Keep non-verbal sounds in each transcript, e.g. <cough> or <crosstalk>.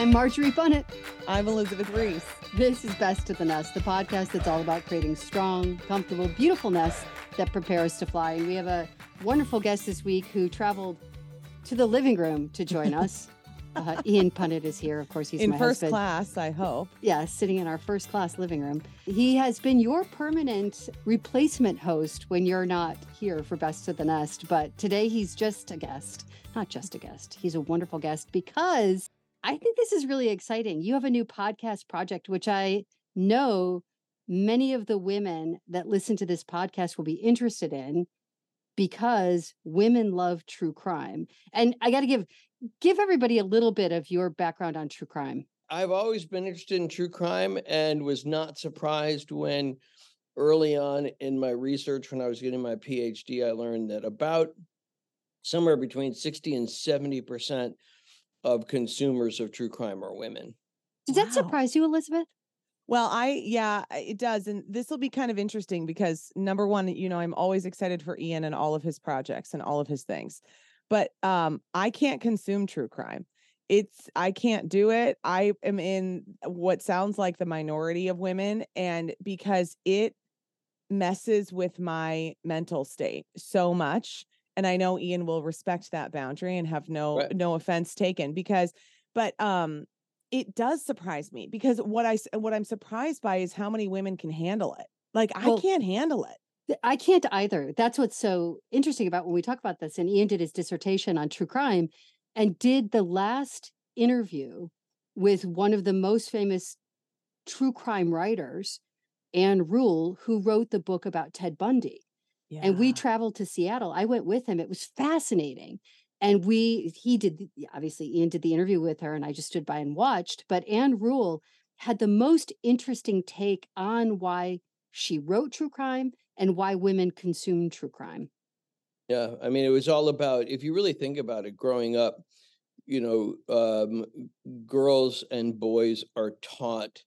I'm Marjorie Punnett. I'm Elizabeth Ries. This is Best of the Nest, the podcast that's all about creating strong, comfortable, beautiful nests that prepare us to fly. And we have a wonderful guest this week who traveled to the living room to join us. <laughs> Uh, Ian Punnett is here. Of course, he's in my first husband. class. I hope. Yeah, sitting in our first class living room. He has been your permanent replacement host when you're not here for Best of the Nest. But today he's just a guest, not just a guest. He's a wonderful guest because I think this is really exciting. You have a new podcast project, which I know many of the women that listen to this podcast will be interested in because women love true crime. And I got to give give everybody a little bit of your background on true crime. I've always been interested in true crime and was not surprised when early on in my research when I was getting my PhD I learned that about somewhere between 60 and 70% of consumers of true crime are women. Did that Wow. surprise you, Elizabeth? Well, I yeah, it does, and this will be kind of interesting because number one, you know, I'm always excited for Ian and all of his projects and all of his things, but um, I can't consume true crime. It's I can't do it. I am in what sounds like the minority of women, and because it messes with my mental state so much and i know ian will respect that boundary and have no Right. no offense taken because but um it does surprise me because what i what i'm surprised by is how many women can handle it like Well, i can't handle it I can't either. That's what's so interesting about when we talk about this. And Ian did his dissertation on true crime and did the last interview with one of the most famous true crime writers, Ann Rule, who wrote the book about Ted Bundy. Yeah and we traveled to Seattle. I went with him. It was fascinating. And we, he did, obviously, Ian did the interview with her, and I just stood by and watched. But Ann Rule had the most interesting take on why she wrote true crime and why women consume true crime. Yeah, I mean, it was all about if you really think about it, growing up, you know, um, girls and boys are taught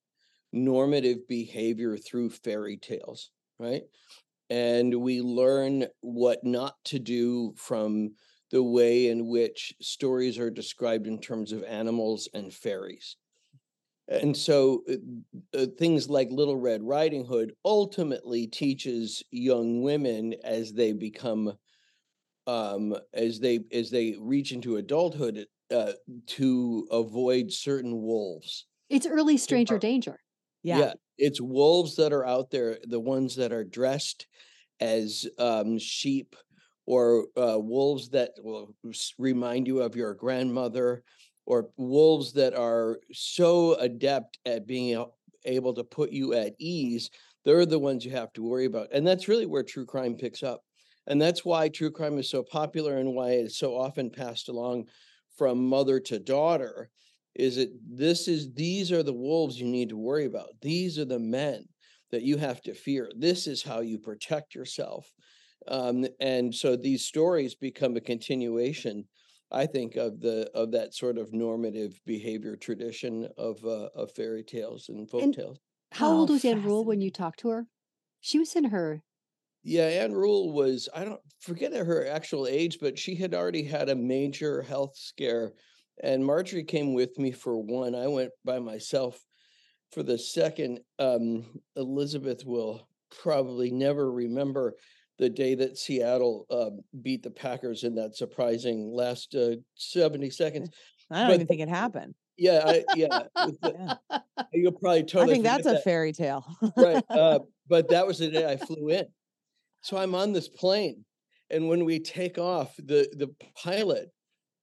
normative behavior through fairy tales, right? And we learn what not to do from the way in which stories are described in terms of animals and fairies. And so uh, uh, things like Little Red Riding Hood ultimately teaches young women as they become um as they as they reach into adulthood uh to avoid certain wolves. It's early stranger danger. Yeah, it's wolves that are out there, the ones that are dressed as um sheep or uh wolves that will remind you of your grandmother or wolves that are so adept at being able to put you at ease they're the ones you have to worry about and that's really where true crime picks up and that's why true crime is so popular and why it's so often passed along from mother to daughter is it this is these are the wolves you need to worry about these are the men that you have to fear this is how you protect yourself um, and so these stories become a continuation i think of the of that sort of normative behavior tradition of uh, of fairy tales and folk And- tales How Oh, old was Ann Rule when you talked to her? She was in her, Yeah, Ann Rule was, I don't forget her actual age, but she had already had a major health scare. And Marjorie came with me for one. I went by myself for the second. Um, Elizabeth will probably never remember the day that Seattle uh, beat the Packers in that surprising last uh, 70 seconds. i don't but even think it happened Yeah, I, yeah. the- yeah. <laughs> You'll probably <laughs> totally. i think that's a that fairy tale right. Uh, <laughs> but that was the day I flew in. So I'm on this plane, and when we take off, the the pilot,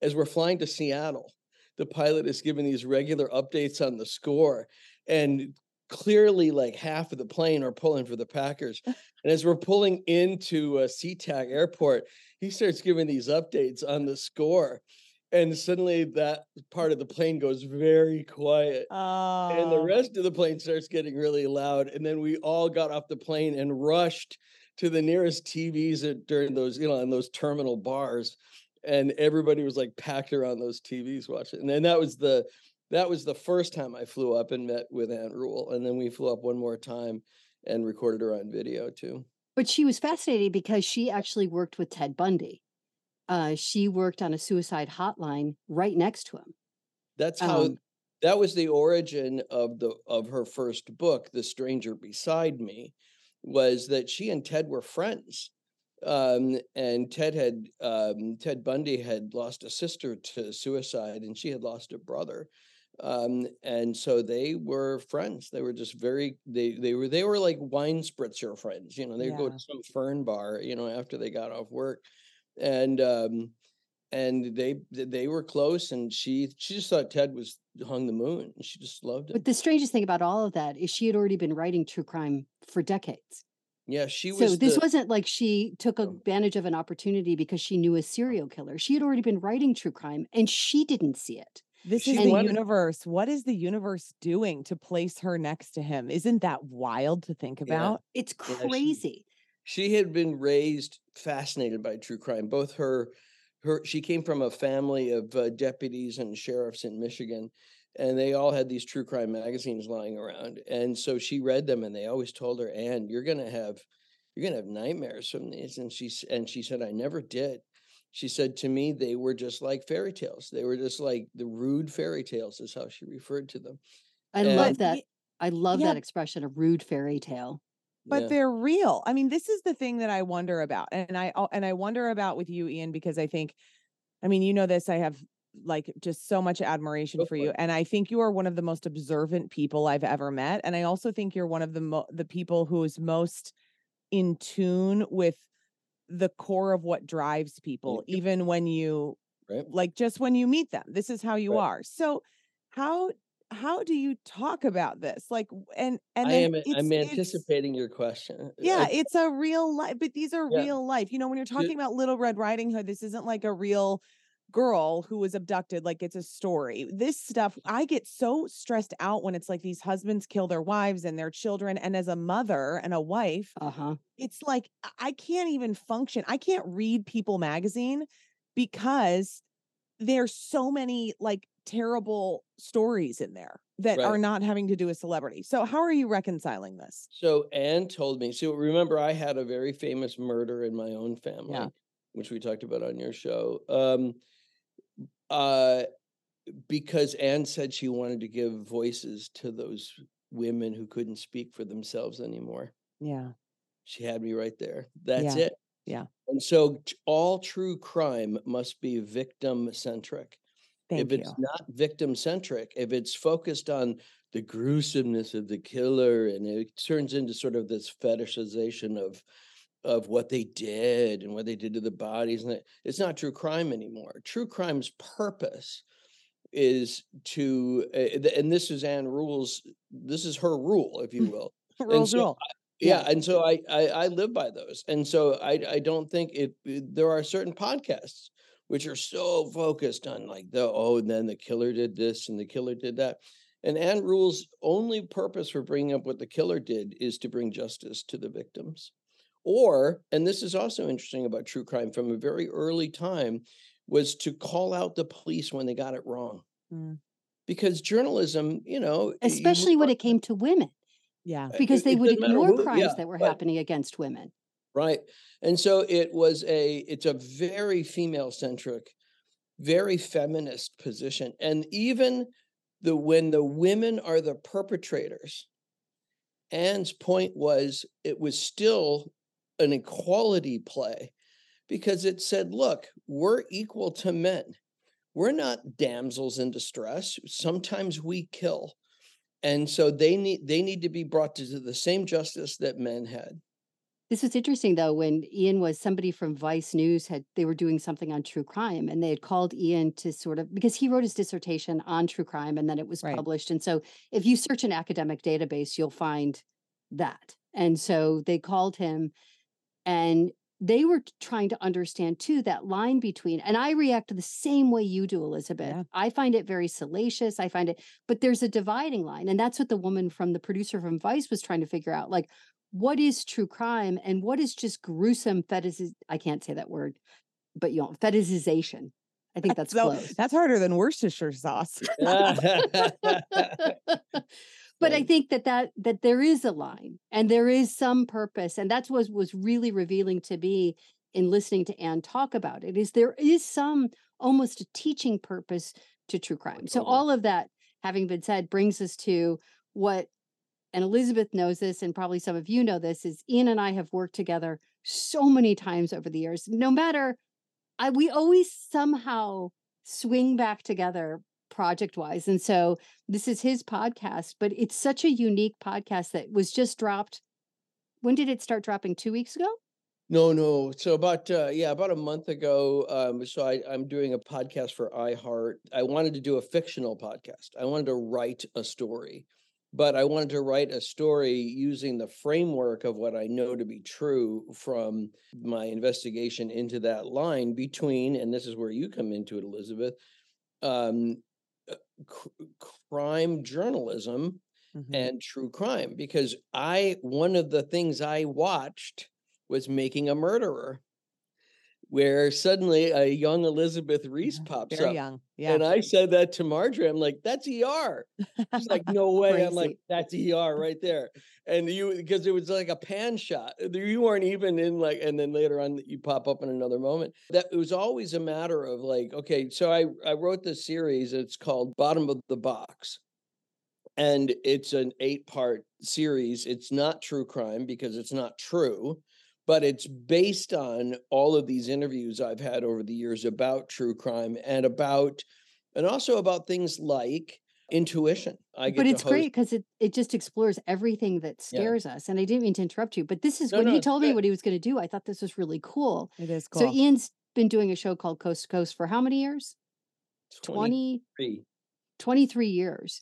as we're flying to Seattle, the pilot is giving these regular updates on the score, and clearly like half of the plane are pulling for the Packers. <laughs> and as we're pulling into uh, SeaTac Airport, he starts giving these updates on the score. And suddenly that part of the plane goes very quiet. And the Oh, rest of the plane starts getting really loud. And then we all got off the plane and rushed to the nearest TVs during those, you know, in those terminal bars. And everybody was like packed around those TVs watching. And then that was the that was the first time I flew up and met with Ann Rule. And then we flew up one more time and recorded her on video too. But she was fascinating because she actually worked with Ted Bundy. Uh, she worked on a suicide hotline right next to him. That's how Um, that was the origin of the of her first book, The Stranger Beside Me, was that she and Ted were friends. Um, and Ted had um, Ted Bundy had lost a sister to suicide, and she had lost a brother. Um, and so they were friends. They were just very they they were they were like wine spritzer friends. You know, they'd go to some fern bar, you know, after they got off work. And um and they they were close and she she just thought ted was hung the moon and she just loved it But the strangest thing about all of that is she had already been writing true crime for decades. Yeah she was. So was this the, wasn't like she took Oh. advantage of an opportunity because she knew a serial killer. She had already been writing true crime and she didn't see it. this she is the wanted- universe. What is the universe doing to place her next to him? Isn't that wild to think about? It's Yeah, she- crazy. she had been raised fascinated by true crime both her her she came from a family of uh, deputies and sheriffs in michigan and they all had these true crime magazines lying around and so she read them and they always told her and you're going to have you're going to have nightmares from these and she and she said i never did she said to me they were just like fairy tales they were just like the rude fairy tales is how she referred to them I And- love that. i love yeah. that expression, a rude fairy tale. but Yeah. they're real. I mean, this is the thing that I wonder about. And I and I wonder about with you Ian because I think I mean, you know this, I have like just so much admiration Go for you it. and I think you are one of the most observant people I've ever met and I also think you're one of the mo- the people who is most in tune with the core of what drives people even when you right like just when you meet them this is how you Right. are so how how do you talk about this like and and i am i'm anticipating your question uh, yeah, I- it's a real life, but these are Yeah. real life. You know, when you're talking about Little Red Riding Hood, this isn't like a real girl who was abducted, like it's a story. This stuff, I get so stressed out when it's like these husbands kill their wives and their children. And as a mother and a wife, Uh huh. it's like I- can't even function. I can't read People magazine because there's so many like terrible stories in there that are not having to do with celebrity. So how are you reconciling this? So Ann told me. So remember, I had a very famous murder in my own family, which we talked about on your show. Um, uh, because Ann said she wanted to give voices to those women who couldn't speak for themselves anymore. Yeah. She had me right there. That's Yeah, it. yeah. And so all true crime must be victim centric. Thank if you. it's not victim centric, if it's focused on the gruesomeness of the killer and it turns into sort of this fetishization of of what they did and what they did to the bodies and it, it's not true crime anymore. True crime's purpose is to uh, and this is Ann rules this is her rule if you <laughs> will Rules so rule. yeah, and so I, I I live by those, and so I I don't think it. it- There are certain podcasts which are so focused on like the oh, and then the killer did this and the killer did that, and Ann Rule's only purpose for bringing up what the killer did is to bring justice to the victims, or and this is also interesting about true crime from a very early time, was to call out the police when they got it wrong, Mm. because journalism, you know, you Especially when it came to women, Yeah. because it- they it would ignore who- crimes yeah, that were but- happening against women. right and so it was a it's a very female centric very feminist position and even the when the women are the perpetrators ann's point was it was still an equality play because it said look we're equal to men. We're not damsels in distress. Sometimes we kill. And so they need they need to be brought to the same justice that men had. This was interesting though when Ian was somebody from Vice News had they were doing something on true crime and they had called Ian to sort of because he wrote his dissertation on true crime and then it was Right. published. And so if you search an academic database you'll find that. And so they called him and they were trying to understand too that line between and I react the same way you do Elizabeth. Yeah. I find it very salacious. I find it but there's a dividing line and that's what the woman from the producer from Vice was trying to figure out like what is true crime and what is just gruesome fetish I can't say that word but you know fetishization. I think that's so close. that's harder than Worcestershire sauce. <laughs> <laughs> <laughs> but I think that that that there is a line and there is some purpose, and that's what was really revealing to me in listening to Ann talk about it. Is there is some almost a teaching purpose to true crime. So mm-hmm. all of that having been said brings us to what and Elizabeth knows this, and probably some of you know this, is Ian and I have worked together so many times over the years. No matter, I we always somehow swing back together project wise. And so this is his podcast, but it's such a unique podcast that was just dropped. When did it start dropping? Two weeks ago? No, no. So about uh, yeah, about a month ago. Um, so I, I'm doing a podcast for iHeart. I wanted to do a fictional podcast. I wanted to write a story, but I wanted to write a story using the framework of what I know to be true from my investigation into that line between, and this is where you come into it, Elizabeth, um, cr- crime journalism Mhm. and true crime because I one of the things I watched was making a murderer where suddenly a young Elizabeth Ries Yeah, pops Very up. young. Yeah. And I said that to Marjorie. I'm like, that's ER. She's like, no <laughs> way. I'm like, that's ER right there. And you because it was like a pan shot. Uh, You weren't even in like, and then later on you pop up in another moment. That it was always a matter of like, okay, so I I wrote this series. It's called Bottom of the Box. And it's an eight part series. It's not true crime because it's not true, but it's based on all of these interviews I've had over the years about true crime and about, and also about things like intuition. I get but it's host- great because it, it just explores everything that Yeah. scares us. And I didn't mean to interrupt you, but this is No, when no, he it's told me what he was going to do. I thought this was really cool. it is cool. So Ian's been doing a show called Coast to Coast for how many years? 20, 23. 23 years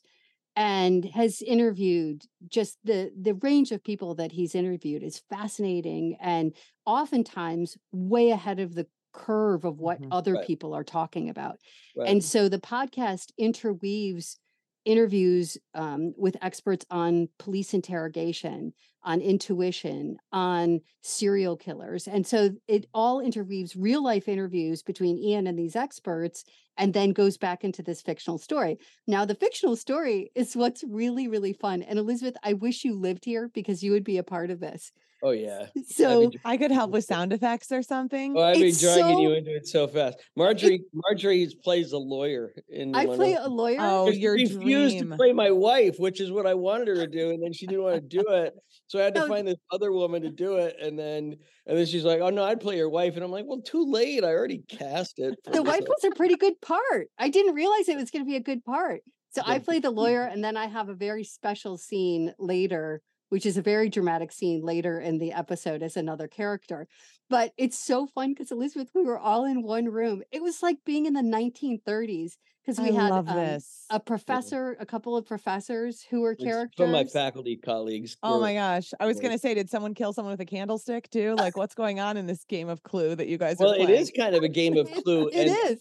and has interviewed just the the range of people that he's interviewed is fascinating and oftentimes way ahead of the curve of what Mhm. other Right. people are talking about Right. and so the podcast interweaves interviews um, with experts on police interrogation, on intuition, on serial killers. And so it all interweaves real life interviews between Ian and these experts and then goes back into this fictional story. Now, the fictional story is what's really, really fun. And Elizabeth, I wish you lived here because you would be a part of this. Oh yeah. So, I could help <laughs> with sound effects or something. Oh, I'd be It's dragging you into it so fast. Marjorie, Marjorie plays a lawyer in I one play of- a lawyer. Oh, Because she refused dream. to play my wife, which is what I wanted her to do, and then she didn't want to do it. So I had to oh, find this other woman to do it, and then and then she's like, "Oh no, I'd play your wife," and I'm like, "Well, too late. I already cast it." the wife was a pretty good part. I didn't realize it was going to be a good part. So I Yeah. play the <laughs> lawyer, and then I have a very special scene later, which is a very dramatic scene later in the episode as another character. But it's so fun because Elizabeth, we were all in one room. It was like being in the 1930s because we I had um, this. a professor, a couple of professors who were It's characters. from my faculty colleagues. Oh my gosh. I was going to say, did someone kill someone with a candlestick too? Like, what's going on in this game of Clue that you guys Well, are it playing? kind of a game of <laughs> Clue, It and is.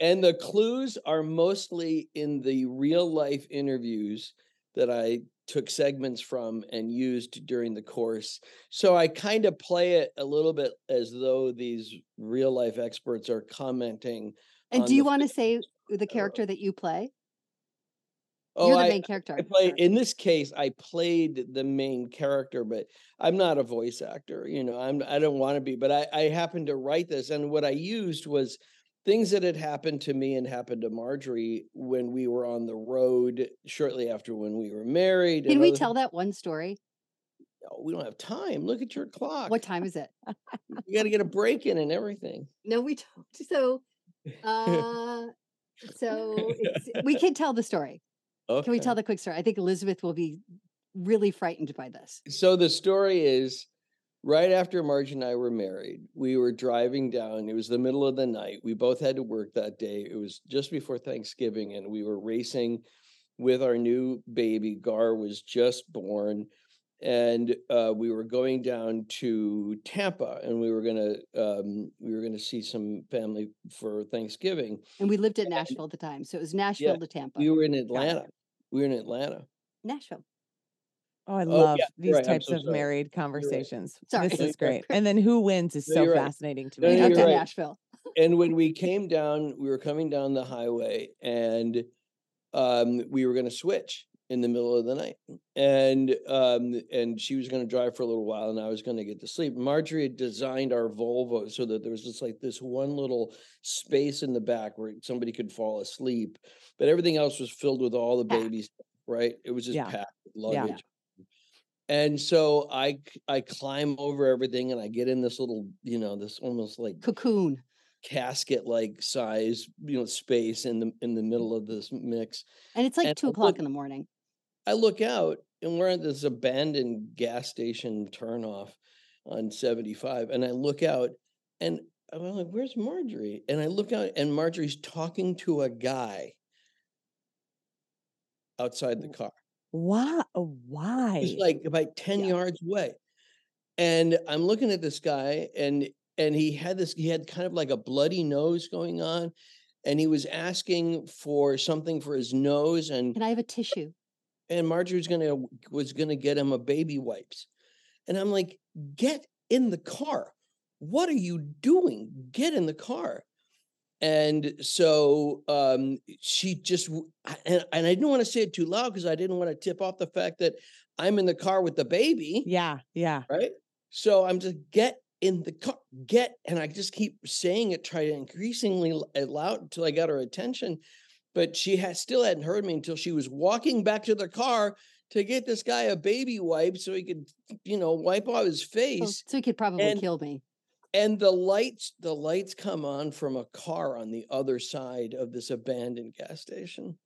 and the clues are mostly in the real life interviews that I took segments from and used during the course. So I kind of play it a little bit as though these real life experts are commenting. And do you want to say the uh-huh. character that you play? Oh, You're the I, main character. I play in this case. I played the main character, but I'm not a voice actor. You know, I'm I don't want to be. But I, I happened to write this, and what I used was things that had happened to me and happened to Marjorie when we were on the road shortly after when we were married. Can we other- tell that one story? Oh, we don't have time. Look at your clock. What time is it? <laughs> You got to get a break in and everything. No, we don't. <laughs> So, uh, so it's, we can tell the story. Okay. <laughs> Can we tell the quick story? I think Elizabeth will be really frightened by this. so the story is right after Marge and I were married, we were driving down. It was the middle of the night. We both had to work that day. It was just before Thanksgiving, and we were racing with our new baby. Gar was just born, and uh, we were going down to Tampa, and we were gonna um, we were gonna see some family for Thanksgiving. And we lived in Nashville at the time. So it was Nashville to Tampa. We were in Atlanta. We were in Atlanta. Nashville. Oh, I Oh, love yeah, these right, types so of sorry. married conversations. Sorry. This is <laughs> great. <laughs> And then who wins is No, so you're right. fascinating to me. We you're right. Nashville. and when we came down, we were coming down the highway and um, we were going to switch in the middle of the night. And um, and she was going to drive for a little while and I was going to get to sleep. Marjorie had designed our Volvo so that there was just like this one little space in the back where somebody could fall asleep, but everything else was filled with all the babies, right? It was just Yeah. packed with Yeah. And so I I climb over everything and I get in this little, you know, this almost like Cocoon. casket like size you know space in the in the mm. middle of this mix. And it's like And two o'clock look- in the morning. i look out and we're at this abandoned gas station turnoff on 75 and i look out and i'm like where's marjorie? And i look out and marjorie's talking to a guy outside the car Why? Uh, why? He's like about 10 Yeah. yards away. And I'm looking at this guy and and he had this he had kind of like a bloody nose going on and he was asking for something for his nose and Can I have a tissue? and Marjorie was gonna was gonna get him a baby wipes. And I'm like, get in the car. What are you doing? Get in the car. And so um, she just and, and I didn't want to say it too loud because I didn't want to tip off the fact that I'm in the car with the baby yeah, yeah. right? So I'm just get in the car, get, and I just keep saying it, try to increasingly loud until I got her attention. But she had still hadn't heard me until she was walking back to the car to get this guy a baby wipe so he could, you know, wipe off his face. so he could probably and- kill me. And the lights, the lights come on from a car on the other side of this abandoned gas station.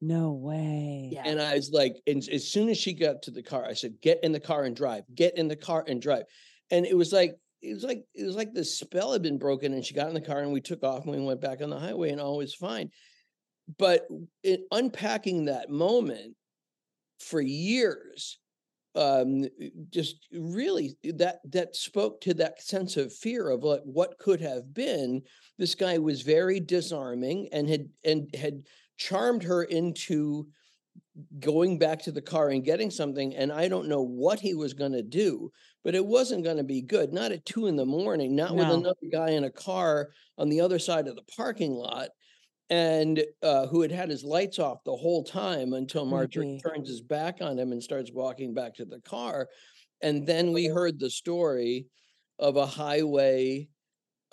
No way. Yeah. And I was like, and as soon as she got to the car, I said, "Get in the car and drive. Get in the car and drive." And it was like it was like it was like the spell had been broken. And she got in the car and we took off and we went back on the highway and all was fine. But in unpacking that moment for years, um, just really that that spoke to that sense of fear of like what could have been. This guy was very disarming and had and had charmed her into going back to the car and getting something and i don't know what he was going to do but it wasn't going to be good not at two in the morning not with another guy in a car on the other side of the parking lot and uh, who had had his lights off the whole time until marjorie Creepy. turns his back on him and starts walking back to the car and then we heard the story of a highway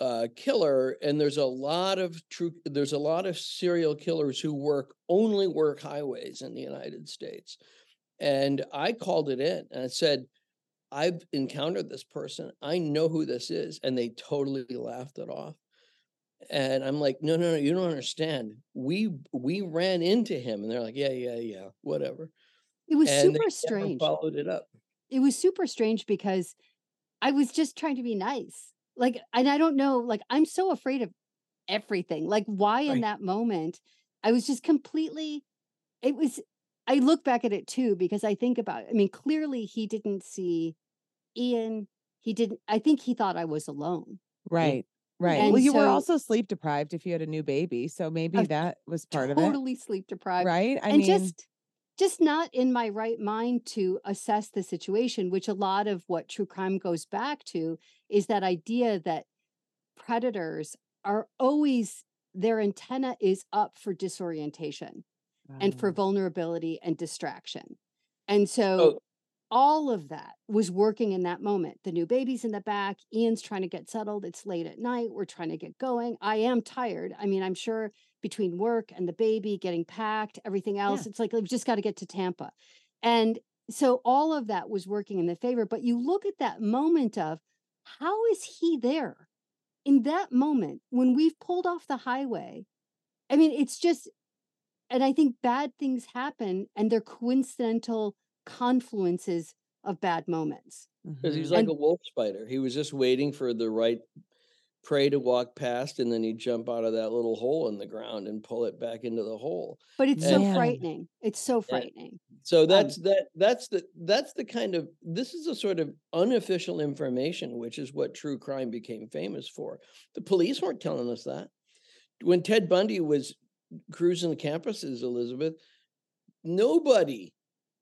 uh, killer and there's a lot of true there's a lot of serial killers who work only work highways in the united states and i called it in and i said i've encountered this person. I know who this is and they totally laughed it off and i'm like no no no you don't understand we we ran into him and they're like yeah yeah yeah whatever It was and super strange. followed it up It was super strange because I was just trying to be nice. Like, and I don't know, like, I'm so afraid of everything. Like, why in that moment, I was just completely, it was, I look back at it too, because I think about, I mean, clearly he didn't see Ian. He didn't, I think he thought I was alone. Right. Right. And well, you were also sleep deprived if you had a new baby. So maybe that was part of it. totally sleep deprived. Right. I and mean, just just not in my right mind to assess the situation which a lot of what true crime goes back to is that idea that predators are always their antenna is up for disorientation and for vulnerability and distraction and so Oh. All of that was working in that moment. The new baby's in the back ian's trying to get settled it's late at night we're trying to get going i am tired i mean i'm sure between work and the baby getting packed everything else it's like we've just got to get to tampa. And so all of that was working in the favor but you look at that moment of how is he there? In that moment when we've pulled off the highway i mean it's just and i think bad things happen and they're coincidental confluences of bad moments. Because he's Mhm. like And- a wolf spider. He was just waiting for the right prey to walk past, and then he'd jump out of that little hole in the ground and pull it back into the hole. But it's so frightening. It's so frightening. So that's that that's the that's the kind of this is a sort of unofficial information, which is what true crime became famous for. The police weren't telling us that. When Ted Bundy was cruising the campuses, Elizabeth, nobody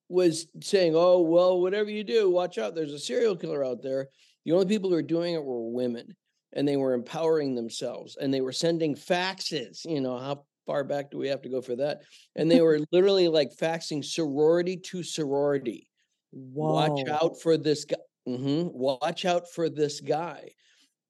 was saying, "Oh, well, whatever you do, watch out. There's a serial killer out there." The only people who were doing it were women, and they were empowering themselves, and they were sending faxes. You know how far back do we have to go for that? And they were <laughs> literally like faxing sorority to sorority. Watch out for this guy. hmm Watch out for this guy.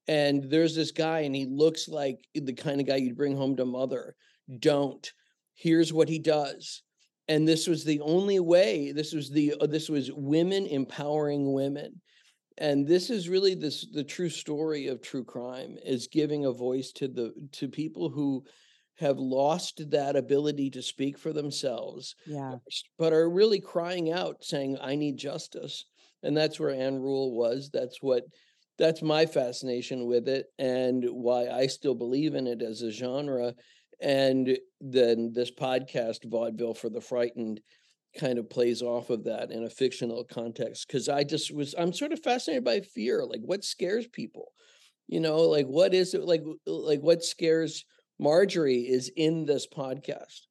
And there's this guy, and he looks like the kind of guy you'd bring home to mother. Don't. Here's what he does. And this was the only way. This was the uh, this was women empowering women. And this is really this the true story of true crime is giving a voice to the to people who have lost that ability to speak for themselves Yeah. but are really crying out saying i need justice and that's where ann rule was that's what that's my fascination with it and why i still believe in it as a genre and then this podcast vaudeville for the frightened kind of plays off of that in a fictional context because i just was i'm sort of fascinated by fear like what scares people you know like what is it like like what scares marjorie is in this podcast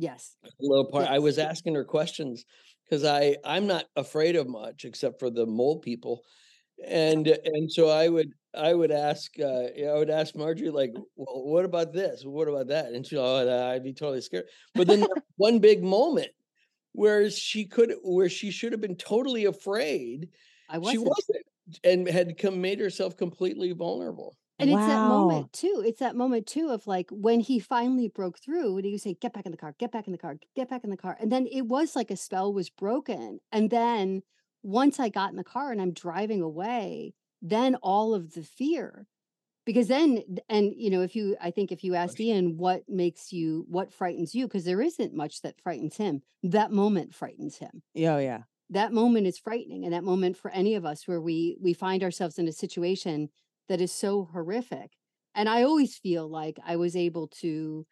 Yes. little part. I was asking her questions because I I'm not afraid of much except for the mole people, and and so I would I would ask uh, I would ask Marjorie like, well, what about this? What about that? And she, oh, I'd be totally scared. But then <laughs> one big moment where she could where she should have been totally afraid, I she wasn't. wasn't, and had come made herself completely vulnerable. And it's that moment too. It's that moment too of like when he finally broke through and he would say, Get back in the car, get back in the car, get back in the car. And then it was like a spell was broken. And then once I got in the car and I'm driving away, then all of the fear. Because then, and you know, if you, I think if you asked Gosh. Ian what makes you, what frightens you, because there isn't much that frightens him, that moment frightens him Yeah, oh, yeah. that moment is frightening and that moment for any of us where we we find ourselves in a situation that is so horrific and i always feel like i was able to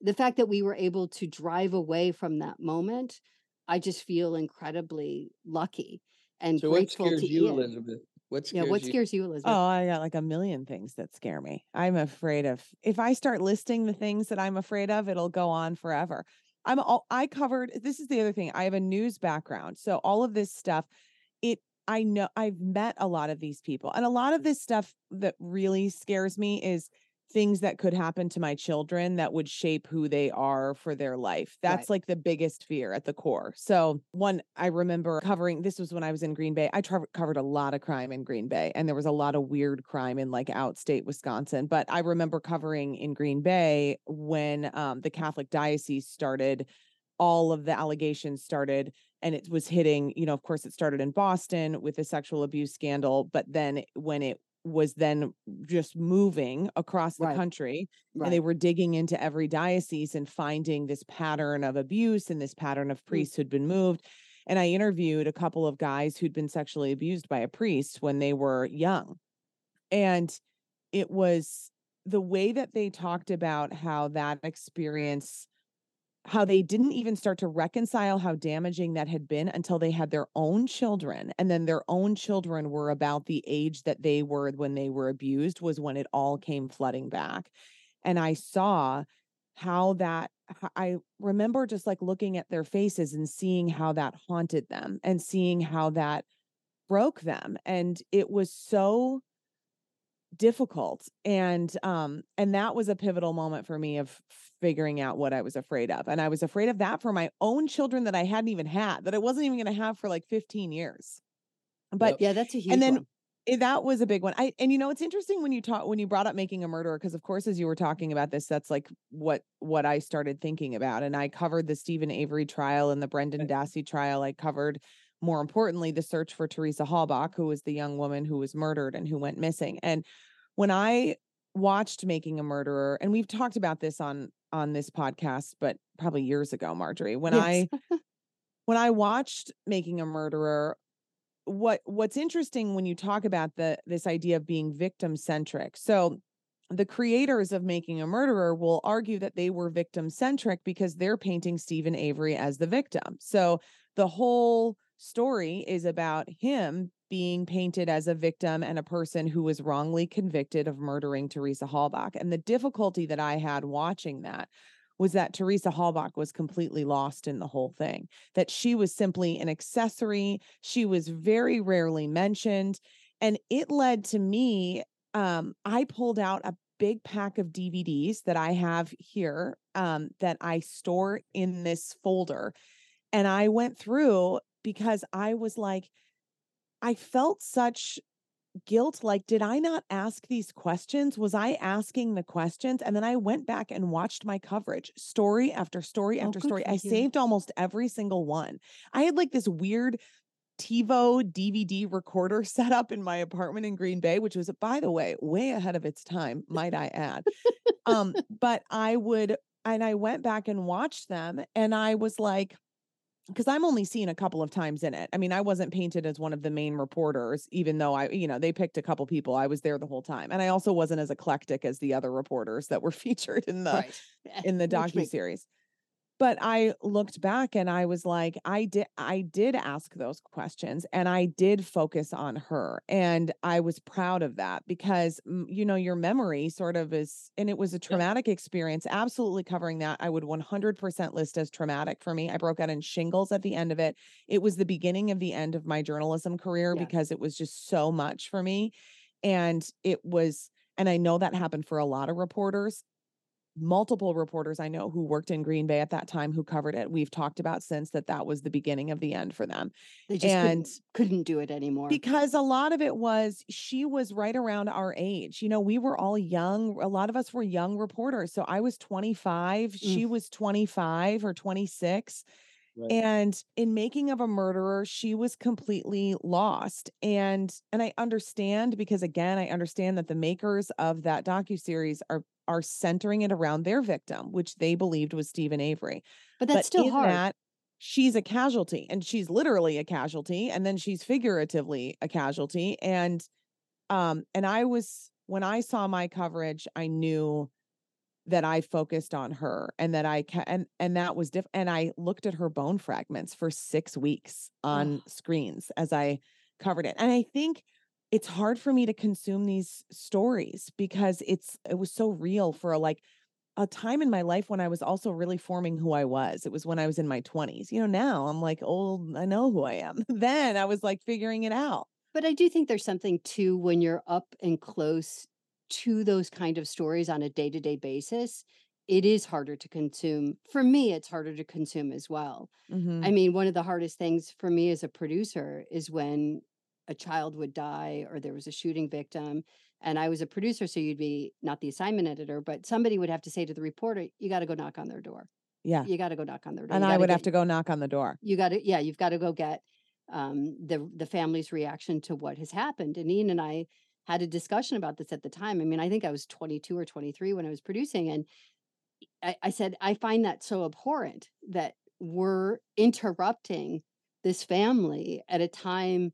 the fact that we were able to drive away from that moment i just feel incredibly lucky and So what grateful scares to you, Ian. Elizabeth? What yeah scares what you? scares you elizabeth Oh, I got like a million things that scare me. I'm afraid of if I start listing the things that I'm afraid of, it'll go on forever. I'm all I covered this is the other thing. I have a news background. So all of this stuff, it I know I've met a lot of these people. And a lot of this stuff that really scares me is things that could happen to my children that would shape who they are for their life. That's Right. like the biggest fear at the core. So, one I remember covering this was when I was in Green Bay. I tra- covered a lot of crime in Green Bay and there was a lot of weird crime in like outstate Wisconsin, but I remember covering in Green Bay when um, the Catholic diocese started all of the allegations started and it was hitting you know of course it started in boston with the sexual abuse scandal but then when it was then just moving across the Right. country right and they were digging into every diocese and finding this pattern of abuse and this pattern of hmm. priests who'd been moved and i interviewed a couple of guys who'd been sexually abused by a priest when they were young and it was the way that they talked about how that experience how they didn't even start to reconcile how damaging that had been until they had their own children and then their own children were about the age that they were when they were abused was when it all came flooding back. And i saw how that i remember just like looking at their faces and seeing how that haunted them and seeing how that broke them and it was so difficult and um and that was a pivotal moment for me of figuring out what I was afraid of and I was afraid of that for my own children that I hadn't even had that I wasn't even going to have for like 15 years but yeah that's a huge and then one. eh, that was a big one. I and you know it's interesting when you talk when you brought up making a murderer because of course as you were talking about this that's like what what I started thinking about and I covered the Steven Avery trial and the Brendan Dassey trial. I covered more importantly the search for Teresa Halbach, who was the young woman who was murdered and who went missing. And when I watched Making a Murderer and we've talked about this on on this podcast but probably years ago Marjorie when Yes. I when I watched Making a Murderer what what's interesting when you talk about the this idea of being victim centric. So the creators of Making a Murderer will argue that they were victim centric because they're painting Steven Avery as the victim. So the whole story is about him being painted as a victim and a person who was wrongly convicted of murdering Teresa Halbach. And the difficulty that I had watching that was that Teresa Halbach was completely lost in the whole thing, that she was simply an accessory. She was very rarely mentioned. And it led to me, um, I pulled out a big pack of DVDs that I have here um, that I store in this folder. And I went through because I was like, I felt such guilt like did i not ask these questions was i asking the questions and then i went back and watched my coverage story after story Oh, after good story i you. saved almost every single one i had like this weird TiVo DVD recorder <laughs> set up in my apartment in Green Bay, which was, by the way, way ahead of its time, might I add. um, <laughs> but I would, and I went back and watched them, and I was like, because I'm only seen a couple of times in it. I mean, I wasn't painted as one of the main reporters, even though I, you know, they picked a couple people. I was there the whole time, and I also wasn't as eclectic as the other reporters that were <laughs> featured in the right. <laughs> in the docu series. But I looked back and I was like, I did I did ask those questions and I did focus on her. And I was proud of that because mm, you know, your memory sort of is and it was a traumatic experience, absolutely covering that. I would 100% list as traumatic for me. I broke out in shingles at the end of it. It was the beginning of the end of my journalism career Yeah. because it was just so much for me. And it was and I know that happened for a lot of reporters multiple reporters I know who worked in Green Bay at that time who covered it. We've talked about since that that was the beginning of the end for them They just and- couldn't, couldn't do it anymore. because a lot of it was she was right around our age. You know, we were all young. A lot of us were young reporters. So I was 25, she mm. was 25 or 26. Right. And in making of a murderer, she was completely lost. And and I understand because again, I understand that the makers of that docuseries are are centering it around their victim, which they believed was Steven Avery but that's but still hard. that she's a casualty and she's literally a casualty and then she's figuratively a casualty and um and i was when i saw my coverage i knew that i focused on her and that i ca- and and that was diff and i looked at her bone fragments for 6 weeks on screens as i covered it and i think it's hard for me to consume these stories because it's it was so real for a, like a time in my life when I was also really forming who I was. It was when I was in my 20s. You know, now I'm like, old, I know who I am. <laughs> then I was like figuring it out. But I do think there's something too when you're up and close to those kind of stories on a day to day basis. It is harder to consume. For me, it's harder to consume as well. Mhm. I mean, one of the hardest things for me as a producer is when a child would die or there was a shooting victim. And I was a producer, so you'd be not the assignment editor, but somebody would have to say to the reporter, you got to go knock on their door. yeah. You got to go knock on their door. And I would have to go knock on the door. you got to yeah you've got to go get um the the family's reaction to what has happened and ian and i had a discussion about this at the time i mean i think i was 22 or 23 when i was producing and i, I said i find that so abhorrent that we're interrupting this family at a time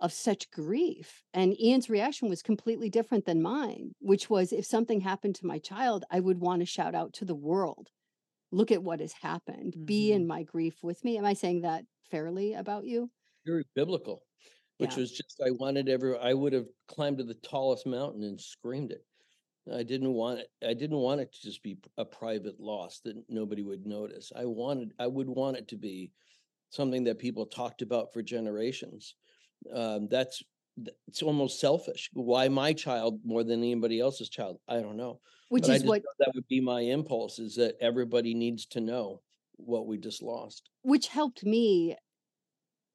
of such grief and ian's reaction was completely different than mine which was if something happened to my child i would want to shout out to the world. Look at what has happened. Be Mhm. in my grief with me. Am i saying that fairly about you? Very biblical, which Yeah. was just I wanted every I would have climbed to the tallest mountain and screamed it. I didn't want it. I didn't want it to just be a private loss that nobody would notice. I wanted. I would want it to be something that people talked about for generations. Um, that's th- it's almost selfish. Why my child more than anybody else's child? I don't know. which but I is just what that would be my impulse. Is that everybody needs to know what we just lost. which helped me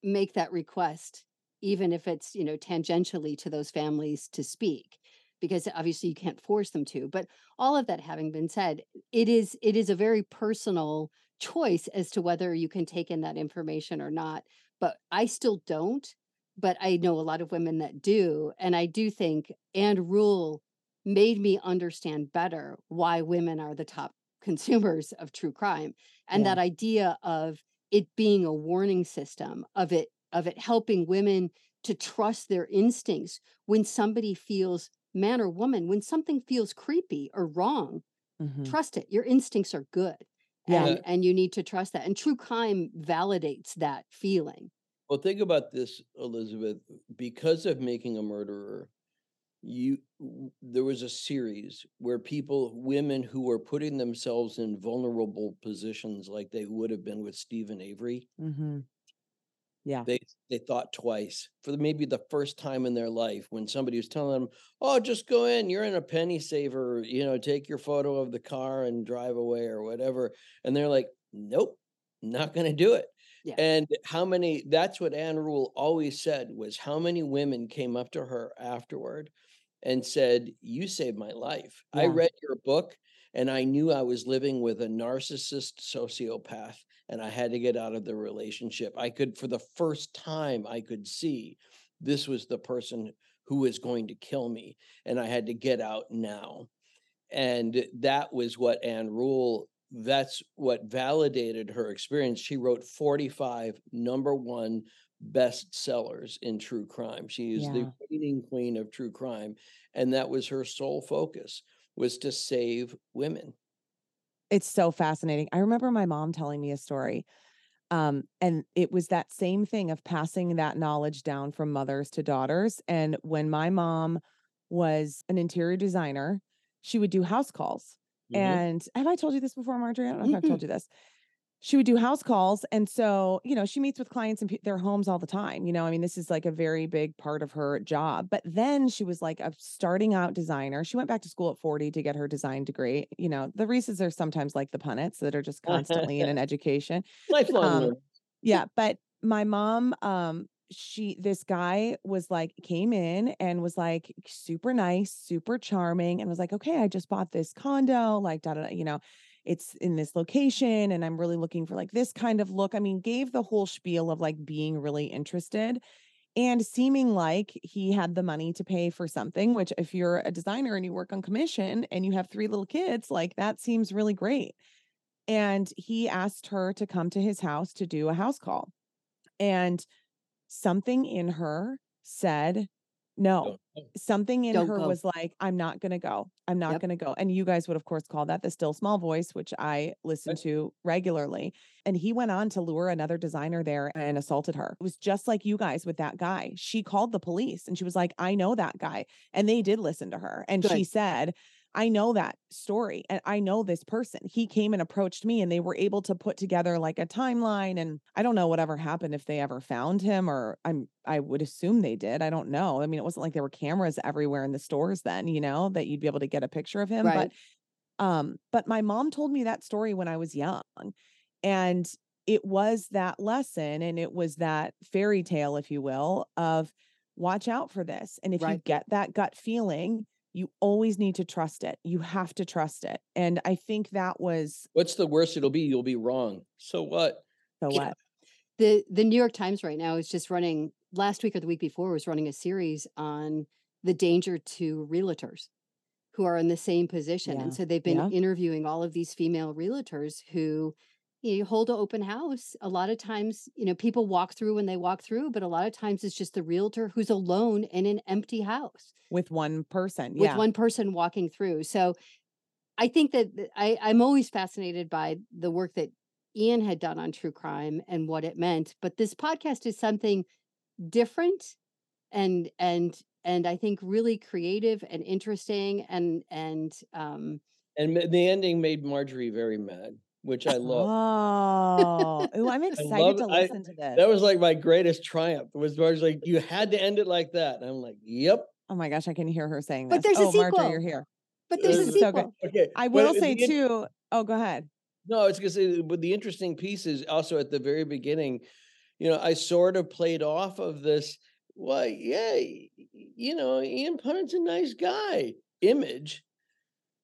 make that request even if it's you know tangentially to those families to speak because obviously you can't force them to but all of that having been said it is it is a very personal choice as to whether you can take in that information or not but i still don't but i know a lot of women that do and i do think Ann Rule made me understand better why women are the top <laughs> consumers of true crime and Yeah. that idea of it being a warning system of it of it helping women to trust their instincts when somebody feels man or woman when something feels creepy or wrong Mhm. trust it your instincts are good Yeah. and and you need to trust that and true crime validates that feeling Well, think about this, Elizabeth. Because of making a murderer, you there was a series where people, women who were putting themselves in vulnerable positions, like they would have been with Steven Avery, Mhm. Yeah. they they thought twice for the- maybe the first time in their life when somebody was telling them, "Oh, just go in. You're in a penny saver. You know, take your photo of the car and drive away or whatever." And they're like, "Nope, not going to do it." Yeah. And how many? That's what Ann Rule always said was how many women came up to her afterward and said, "You saved my life. I read your book." And I knew I was living with a narcissist sociopath and I had to get out of the relationship. I could, for the first time, I could see this was the person who was going to kill me, and I had to get out now. And that was what Ann Rule, that's what validated her experience. She wrote 45 number one bestsellers in true crime. She is Yeah. the reigning queen of true crime. And that was her sole focus was to save women. It's so fascinating. I remember my mom telling me a story. Um, and it was that same thing of passing that knowledge down from mothers to daughters. And when my mom was an interior designer, she would do house calls. Mhm. And have I told you this before, Marjorie? I don't know if I've told you this. She would do house calls. And so, you know, she meets with clients in their homes all the time. You know, I mean, this is like a very big part of her job. But then she was like a starting out designer. She went back to school at 40 to get her design degree. You know, the Rieses are sometimes like the Punnetts that are just constantly in <laughs> an education. Lifelong Um. Yeah, but my mom, um, she this guy was like came in and was like super nice, super charming, and was like, okay, I just bought this condo, like da da, da, you know, it's in this location, and I'm really looking for like this kind of look. I mean, gave the whole spiel of like being really interested and seeming like he had the money to pay for something, which if you're a designer and you work on commission and you have three little kids, like that seems really great. And he asked her to come to his house to do a house call. And something in her said, no, something in Don't her go. was like, I'm not going to go. I'm not Yep. going to go. And you guys would, of course, call that the still small voice, which I listen Right. to regularly. And he went on to lure another designer there and assaulted her. It was just like you guys with that guy. She called the police and she was like, I know that guy. And they did listen to her. And she said, I know that story and I know this person. He came and approached me and they were able to put together like a timeline and I don't know whatever happened if they ever found him or I'm I would assume they did. I don't know. I mean, it wasn't like there were cameras everywhere in the stores then, you know, that you'd be able to get a picture of him, Right. but um but my mom told me that story when I was young. And it was that lesson and it was that fairy tale if you will of watch out for this. And if you get that gut feeling, you always need to trust it. You have to trust it. And I think that was What's the worst it'll be? You'll be wrong. So what? the Yeah. what? the the New York Times right now is just running last week or the week before was running a series on the danger to realtors who are in the same position. Yeah, And so they've been yeah. interviewing all of these female realtors who you know, hold an open house. A lot of times, you know, people walk through when they walk through, but a lot of times it's just the realtor who's alone in an empty house With one person. with yeah. one person walking through. So I think that I, I'm always fascinated by the work that Ian had done on true crime and what it meant. But this podcast is something different and and and I think really creative and interesting and and um And the ending made Marjorie very mad, which I love. Oh, ooh, I'm excited love- to I- listen to this. That was like my greatest triumph. Was Marjorie's like, you had to end it like that. And I'm like, yep. oh my gosh, I can hear her saying that. But this. there's a oh, Marjorie, sequel. you're here. but there's a This is so good. sequel. Okay. I will the say in- too. Oh, go ahead. No, it's was gonna say, but the interesting piece is also at the very beginning, you know, I sort of played off of this. Well, yeah, y- y- you know, Ian Punnett's a nice guy image,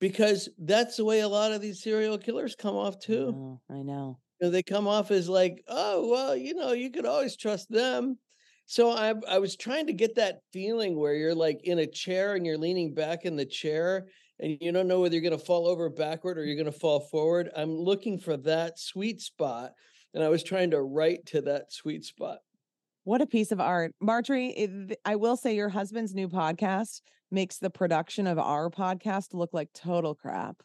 because that's the way a lot of these serial killers come off too. I know. You know, they come off as like, oh, well, you know, you could always trust them. So I I was trying to get that feeling where you're like in a chair and you're leaning back in the chair and you don't know whether you're going to fall over backward or you're going to fall forward. I'm looking for that sweet spot and I was trying to write to that sweet spot. What a piece of art. Marjorie, I will say your husband's new podcast makes the production of our podcast look like total crap.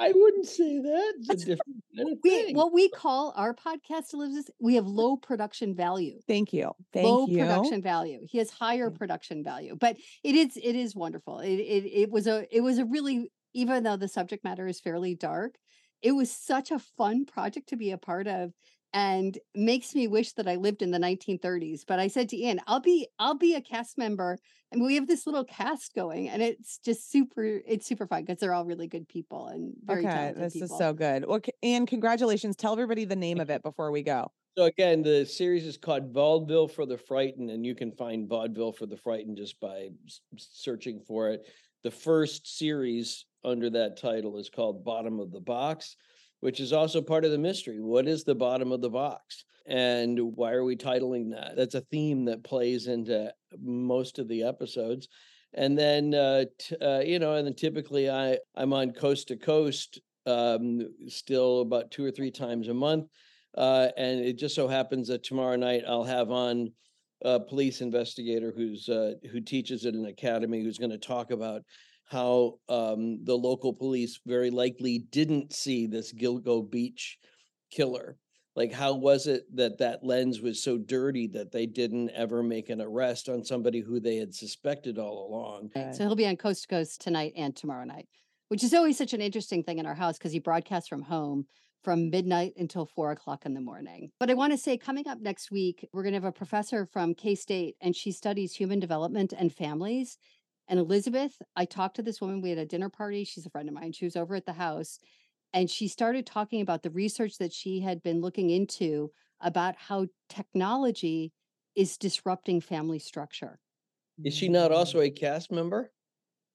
I wouldn't say that. It's a different kind We, what we call our podcast, Elizabeth, we have low production value. Thank you. Thank low you. production value. He has higher production value, but it is it is wonderful. It, it it was a it was a really even though the subject matter is fairly dark, it was such a fun project to be a part of and makes me wish that I lived in the 1930s. But I said to Ian, I'll be I'll be a cast member and we have this little cast going and it's just super it's super fun because they're all really good people and very Okay, talented this is so good. Well, c- and congratulations. Tell everybody the name of it before we go. So again, the series is called Vaudeville for the Frightened, and you can find Vaudeville for the Frightened just by searching for it. The first series under that title is called Bottom of the Box, which is also part of the mystery. What is the bottom of the box? And why are we titling that? That's a theme that plays into most of the episodes. And then, uh, t- uh, you know, and then typically I I'm on coast to coast, um, still about two or three times a month. Uh, and it just so happens that tomorrow night I'll have on a police investigator who's uh, who teaches at an academy who's going to talk about how um, the local police very likely didn't see this Gilgo Beach killer. Like, how was it that that lens was so dirty that they didn't ever make an arrest on somebody who they had suspected all along? So he'll be on Coast to Coast tonight and tomorrow night, which is always such an interesting thing in our house because he broadcasts from home from midnight until four o'clock in the morning. But I want to say, coming up next week, we're going to have a professor from K State and she studies human development and families. And Elizabeth, I talked to this woman. We had a dinner party. She's a friend of mine. She was over at the house and she started talking about the research that she had been looking into about how technology is disrupting family structure. Is she not also mm. a cast member?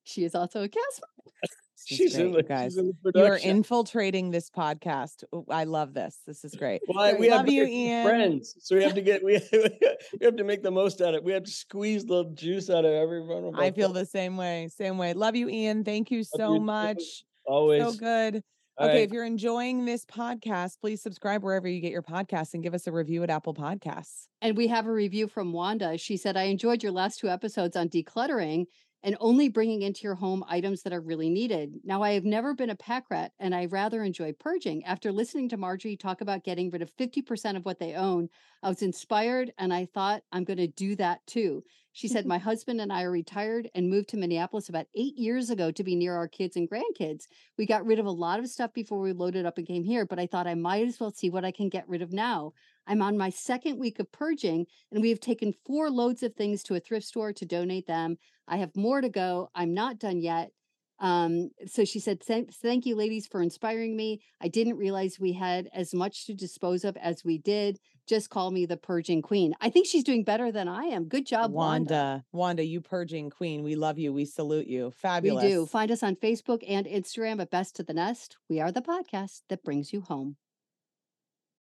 She is also a cast <laughs> This is great, in you the, guys. she's in the You're infiltrating this podcast. I love this. This is great. Well, I- Great. we have Love you, Ian. friends, so we have to get we <laughs> we have to make the most out of it. We have to squeeze the juice out of every one of I feel friends. the same way. Same way. Love you, Ian. Thank you so you too. much. always. So good. All okay, right. if you're enjoying this podcast, please subscribe wherever you get your podcasts and give us a review at Apple Podcasts. And we have a review from Wanda. She said, I enjoyed your last two episodes on decluttering and only bringing into your home items that are really needed. Now, I have never been a pack rat and I rather enjoy purging. After listening to Marjorie talk about getting rid of 50% of what they own, I was inspired and I thought I'm going to do that too. She said, My <laughs> husband and I are retired and moved to Minneapolis about eight years ago to be near our kids and grandkids. We got rid of a lot of stuff before we loaded up and came here, but I thought I might as well see what I can get rid of now. I'm on my second week of purging, and we have taken four loads of things to a thrift store to donate them. I have more to go. I'm not done yet. Um, so she said, "Thank you, ladies, for inspiring me. I didn't realize we had as much to dispose of as we did. Just call me the purging queen. I think she's doing better than I am. Good job, Wanda. Wanda, Wanda, you purging queen. We love you. We salute you. Fabulous. We do. Find us on Facebook and Instagram at Best to the Nest. We are the podcast that brings you home.